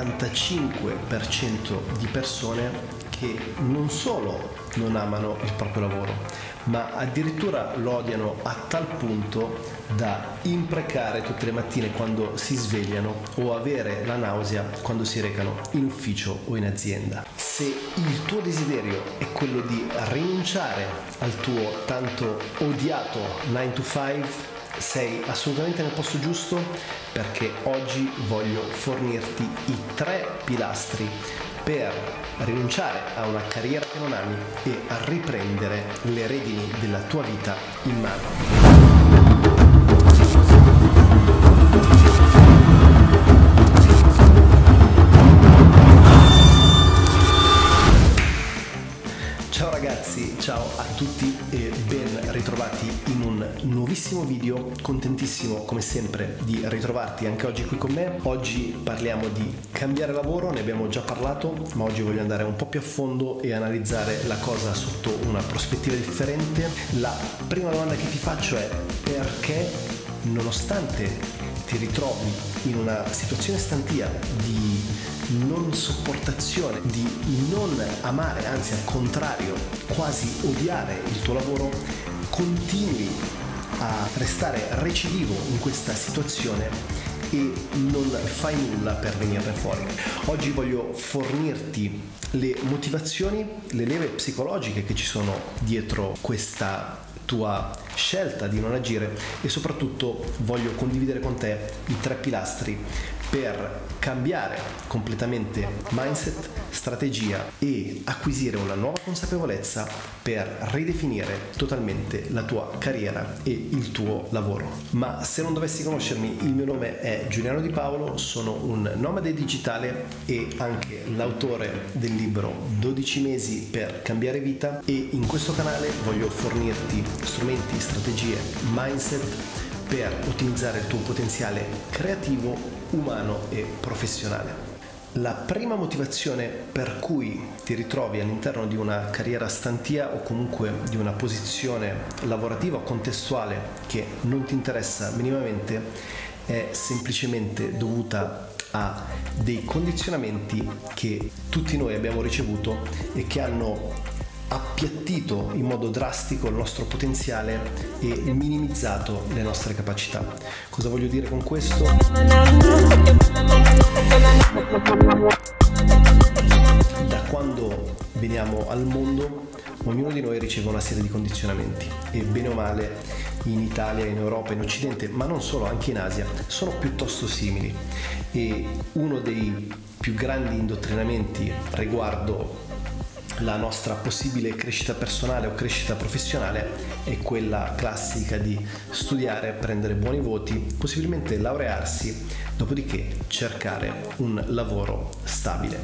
l'85% di persone che non solo non amano il proprio lavoro, ma addirittura lo odiano a tal punto da imprecare tutte le mattine quando si svegliano o avere la nausea quando si recano in ufficio o in azienda. Se il tuo desiderio è quello di rinunciare al tuo tanto odiato 9 to 5, sei assolutamente nel posto giusto perché oggi voglio fornirti i tre pilastri per rinunciare a una carriera che non ami e a riprendere le redini della tua vita in mano. Ciao ragazzi, ciao a tutti un nuovissimo video. Contentissimo come sempre di ritrovarti anche oggi qui con me. Oggi parliamo di cambiare lavoro, ne abbiamo già parlato, ma oggi voglio andare un po' più a fondo e analizzare la cosa sotto una prospettiva differente. La prima domanda che ti faccio è perché nonostante ti ritrovi in una situazione stantia di non sopportazione, di non amare, anzi al contrario, quasi odiare il tuo lavoro, continui a restare recidivo in questa situazione e non fai nulla per venirne fuori. Oggi voglio fornirti le motivazioni, le leve psicologiche che ci sono dietro questa tua scelta di non agire e soprattutto voglio condividere con te i tre pilastri per cambiare completamente mindset, strategia e acquisire una nuova consapevolezza per ridefinire totalmente la tua carriera e il tuo lavoro. Ma se non dovessi conoscermi, il mio nome è Giuliano Di Paolo, sono un nomade digitale e anche l'autore del libro 12 mesi per cambiare vita e in questo canale voglio fornirti strumenti, strategie, mindset per ottimizzare il tuo potenziale creativo umano e professionale. La prima motivazione per cui ti ritrovi all'interno di una carriera stantia o comunque di una posizione lavorativa o contestuale che non ti interessa minimamente è semplicemente dovuta a dei condizionamenti che tutti noi abbiamo ricevuto e che hanno appiattito in modo drastico il nostro potenziale e minimizzato le nostre capacità. Cosa voglio dire con questo? Da quando veniamo al mondo, ognuno di noi riceve una serie di condizionamenti e bene o male in Italia, in Europa, in Occidente, ma non solo, anche in Asia, sono piuttosto simili. E uno dei più grandi indottrinamenti riguardo la nostra possibile crescita personale o crescita professionale è quella classica di studiare, prendere buoni voti, possibilmente laurearsi, dopodiché cercare un lavoro stabile.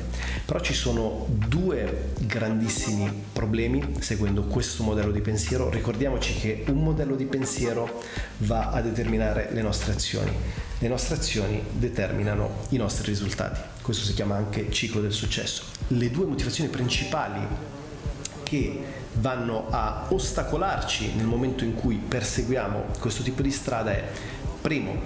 Però ci sono due grandissimi problemi seguendo questo modello di pensiero. Ricordiamoci che un modello di pensiero va a determinare le nostre azioni. Le nostre azioni determinano i nostri risultati. Questo si chiama anche ciclo del successo. Le due motivazioni principali che vanno a ostacolarci nel momento in cui perseguiamo questo tipo di strada è primo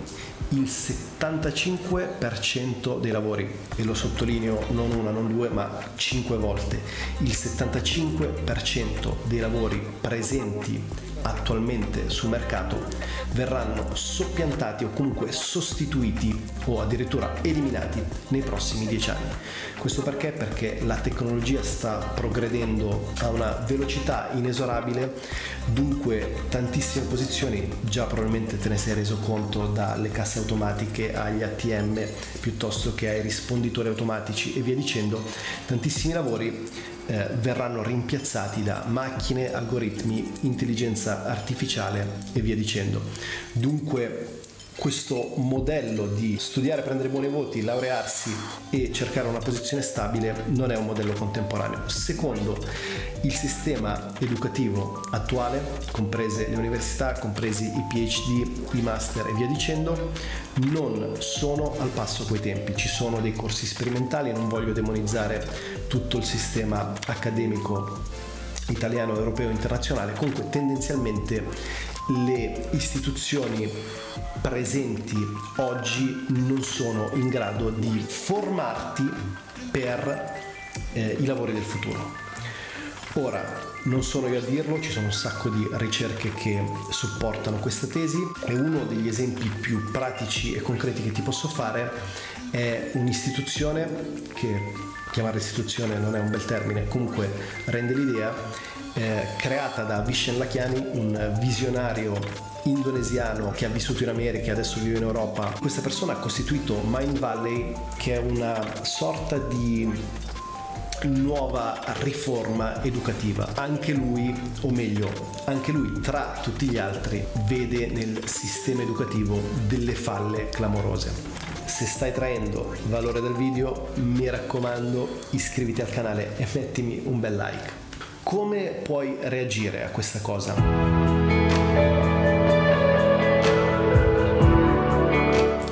il 75% dei lavori, e lo sottolineo non una, non due, ma cinque volte, il 75% dei lavori presenti attualmente sul mercato verranno soppiantati o comunque sostituiti o addirittura eliminati nei prossimi dieci anni. Questo perché? Perché la tecnologia sta progredendo a una velocità inesorabile, dunque tantissime posizioni, già probabilmente te ne sei reso conto dalle casse automatiche agli ATM piuttosto che ai risponditori automatici e via dicendo, tantissimi lavori eh, verranno rimpiazzati da macchine, algoritmi, intelligenza artificiale e via dicendo. Dunque questo modello di studiare, prendere buoni voti, laurearsi e cercare una posizione stabile non è un modello contemporaneo. Secondo, il sistema educativo attuale, comprese le università, compresi i PhD, i master e via dicendo, non sono al passo coi tempi. Ci sono dei corsi sperimentali, non voglio demonizzare tutto il sistema accademico italiano, europeo, internazionale, comunque tendenzialmente le istituzioni presenti oggi non sono in grado di formarti per eh, i lavori del futuro. Ora, non sono io a dirlo, ci sono un sacco di ricerche che supportano questa tesi e uno degli esempi più pratici e concreti che ti posso fare è un'istituzione che chiamare istituzione non è un bel termine, comunque rende l'idea, eh, creata da Vishen Lakiani, un visionario indonesiano che ha vissuto in America e adesso vive in Europa. Questa persona ha costituito Mind Valley, che è una sorta di nuova riforma educativa. Anche lui, o meglio, anche lui tra tutti gli altri, vede nel sistema educativo delle falle clamorose. Se stai traendo valore dal video, mi raccomando, iscriviti al canale e mettimi un bel like. Come puoi reagire a questa cosa?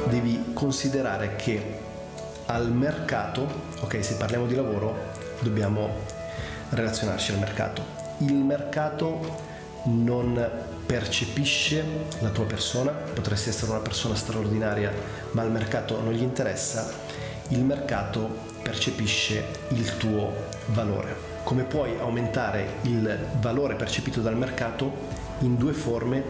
Devi considerare che al mercato, ok, se parliamo di lavoro, dobbiamo relazionarci al mercato. Il mercato non percepisce la tua persona, potresti essere una persona straordinaria, ma al mercato non gli interessa, il mercato percepisce il tuo valore. Come puoi aumentare il valore percepito dal mercato? In due forme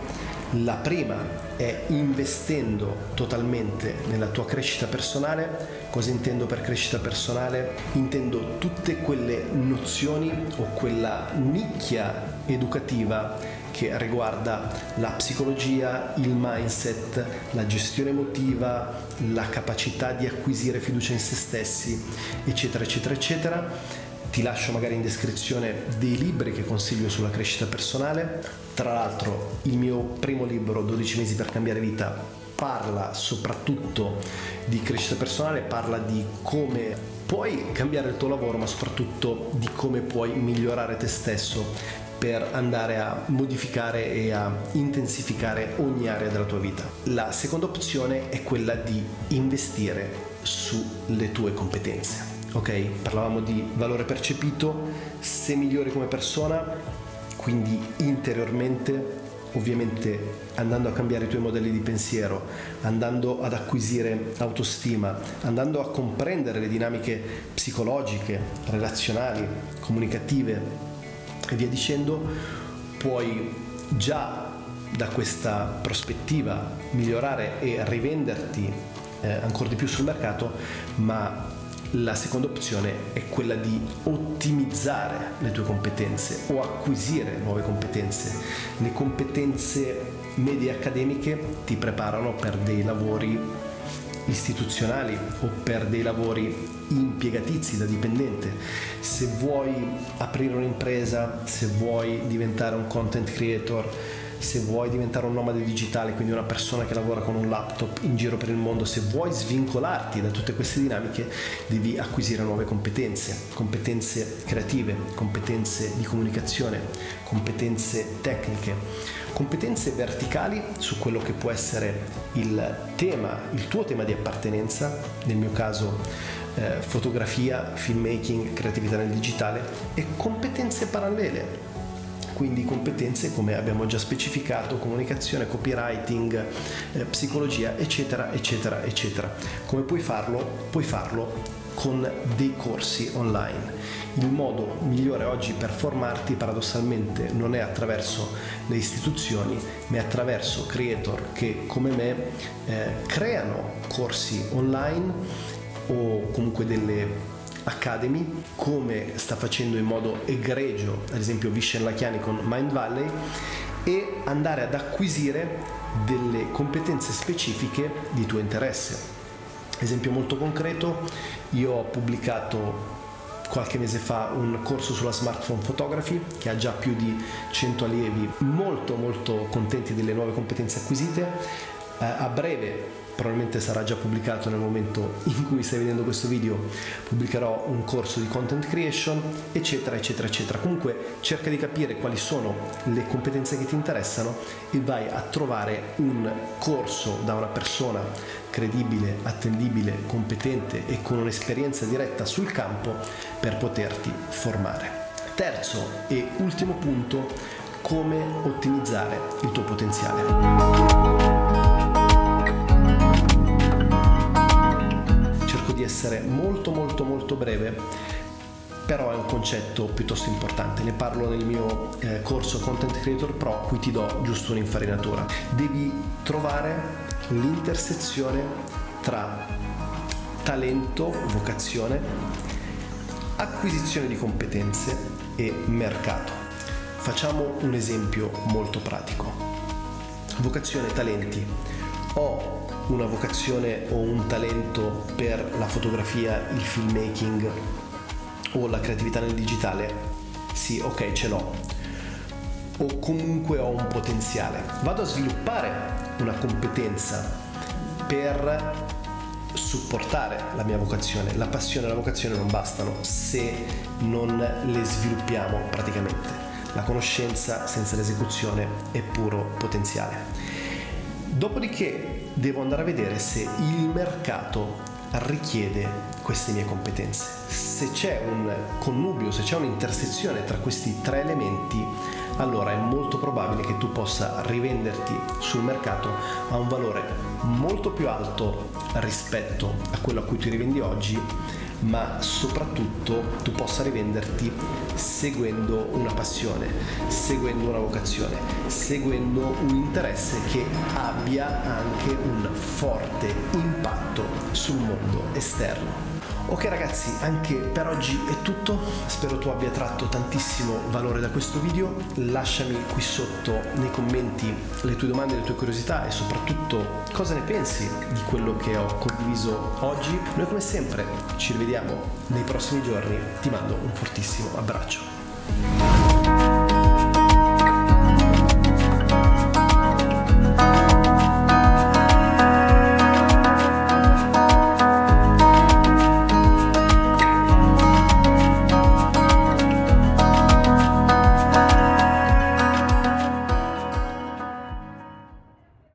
la prima è investendo totalmente nella tua crescita personale. Cosa intendo per crescita personale? Intendo tutte quelle nozioni o quella nicchia educativa che riguarda la psicologia, il mindset, la gestione emotiva, la capacità di acquisire fiducia in se stessi, eccetera, eccetera, eccetera ti lascio magari in descrizione dei libri che consiglio sulla crescita personale. Tra l'altro il mio primo libro, 12 mesi per cambiare vita, parla soprattutto di crescita personale, parla di come puoi cambiare il tuo lavoro, ma soprattutto di come puoi migliorare te stesso per andare a modificare e a intensificare ogni area della tua vita. La seconda opzione è quella di investire sulle tue competenze ok? Parlavamo di valore percepito, se migliori come persona, quindi interiormente, ovviamente andando a cambiare i tuoi modelli di pensiero, andando ad acquisire autostima, andando a comprendere le dinamiche psicologiche, relazionali, comunicative e via dicendo, puoi già da questa prospettiva migliorare e rivenderti eh, ancora di più sul mercato, ma la seconda opzione è quella di ottimizzare le tue competenze o acquisire nuove competenze. Le competenze medie accademiche ti preparano per dei lavori istituzionali o per dei lavori impiegatizi da dipendente. Se vuoi aprire un'impresa, se vuoi diventare un content creator, se vuoi diventare un nomade digitale, quindi una persona che lavora con un laptop in giro per il mondo, se vuoi svincolarti da tutte queste dinamiche, devi acquisire nuove competenze, competenze creative, competenze di comunicazione, competenze tecniche, competenze verticali su quello che può essere il tema, il tuo tema di appartenenza, nel mio caso eh, fotografia, filmmaking, creatività nel digitale e competenze parallele quindi competenze come abbiamo già specificato, comunicazione, copywriting, eh, psicologia, eccetera, eccetera, eccetera. Come puoi farlo? Puoi farlo con dei corsi online. Il modo migliore oggi per formarti paradossalmente non è attraverso le istituzioni, ma è attraverso creator che come me eh, creano corsi online o comunque delle Academy, come sta facendo in modo egregio, ad esempio Vishen Lachiani con Mind Valley, e andare ad acquisire delle competenze specifiche di tuo interesse. Esempio molto concreto, io ho pubblicato qualche mese fa un corso sulla smartphone photography che ha già più di 100 allievi molto molto contenti delle nuove competenze acquisite. Eh, a breve probabilmente sarà già pubblicato nel momento in cui stai vedendo questo video, pubblicherò un corso di content creation, eccetera, eccetera, eccetera. Comunque cerca di capire quali sono le competenze che ti interessano e vai a trovare un corso da una persona credibile, attendibile, competente e con un'esperienza diretta sul campo per poterti formare. Terzo e ultimo punto, come ottimizzare il tuo potenziale. Di essere molto molto molto breve, però è un concetto piuttosto importante. Ne parlo nel mio eh, corso Content Creator Pro, qui ti do giusto un'infarinatura. Devi trovare l'intersezione tra talento, vocazione, acquisizione di competenze e mercato. Facciamo un esempio molto pratico. Vocazione talenti. Ho una vocazione o un talento per la fotografia, il filmmaking o la creatività nel digitale? Sì, ok, ce l'ho. O comunque ho un potenziale. Vado a sviluppare una competenza per supportare la mia vocazione. La passione e la vocazione non bastano se non le sviluppiamo praticamente. La conoscenza senza l'esecuzione è puro potenziale. Dopodiché devo andare a vedere se il mercato richiede queste mie competenze. Se c'è un connubio, se c'è un'intersezione tra questi tre elementi, allora è molto probabile che tu possa rivenderti sul mercato a un valore molto più alto rispetto a quello a cui ti rivendi oggi, ma soprattutto tu possa rivenderti seguendo una passione, seguendo una vocazione, seguendo un interesse che abbia anche un forte impatto sul mondo esterno. Ok ragazzi, anche per oggi è tutto, spero tu abbia tratto tantissimo valore da questo video, lasciami qui sotto nei commenti le tue domande, le tue curiosità e soprattutto cosa ne pensi di quello che ho condiviso oggi. Noi come sempre ci rivediamo nei prossimi giorni, ti mando un fortissimo abbraccio.